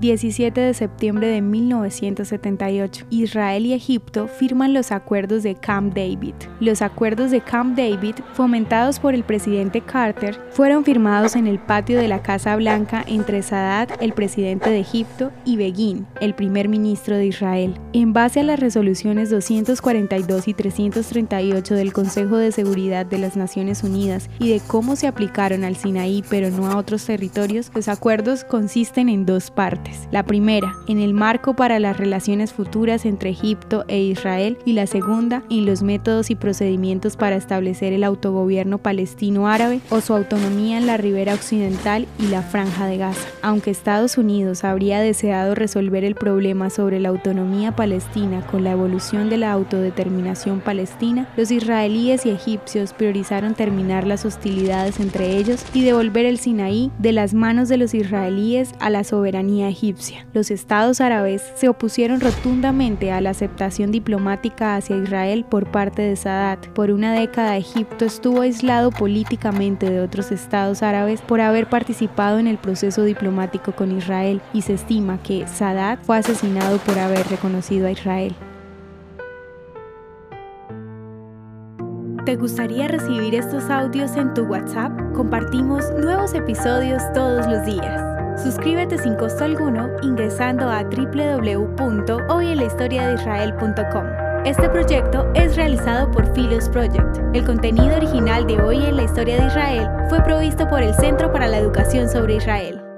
17 de septiembre de 1978. Israel y Egipto firman los acuerdos de Camp David. Los acuerdos de Camp David, fomentados por el presidente Carter, fueron firmados en el patio de la Casa Blanca entre Sadat, el presidente de Egipto, y Begin, el primer ministro de Israel. En base a las resoluciones 242 y 338 del Consejo de Seguridad de las Naciones Unidas y de cómo se aplicaron al Sinaí pero no a otros territorios, los acuerdos consisten en dos partes. La primera, en el marco para las relaciones futuras entre Egipto e Israel y la segunda, en los métodos y procedimientos para establecer el autogobierno palestino árabe o su autonomía en la ribera occidental y la franja de Gaza. Aunque Estados Unidos habría deseado resolver el problema sobre la autonomía palestina con la evolución de la autodeterminación palestina, los israelíes y egipcios priorizaron terminar las hostilidades entre ellos y devolver el Sinaí de las manos de los israelíes a la soberanía Los estados árabes se opusieron rotundamente a la aceptación diplomática hacia Israel por parte de Sadat. Por una década Egipto estuvo aislado políticamente de otros estados árabes por haber participado en el proceso diplomático con Israel y se estima que Sadat fue asesinado por haber reconocido a Israel. ¿Te gustaría recibir estos audios en tu WhatsApp? Compartimos nuevos episodios todos los días. Suscríbete sin costo alguno ingresando a www.hoyenlahistoriadeisrael.com. Este proyecto es realizado por Philos Project. El contenido original de Hoy en la Historia de Israel fue provisto por el Centro para la Educación sobre Israel.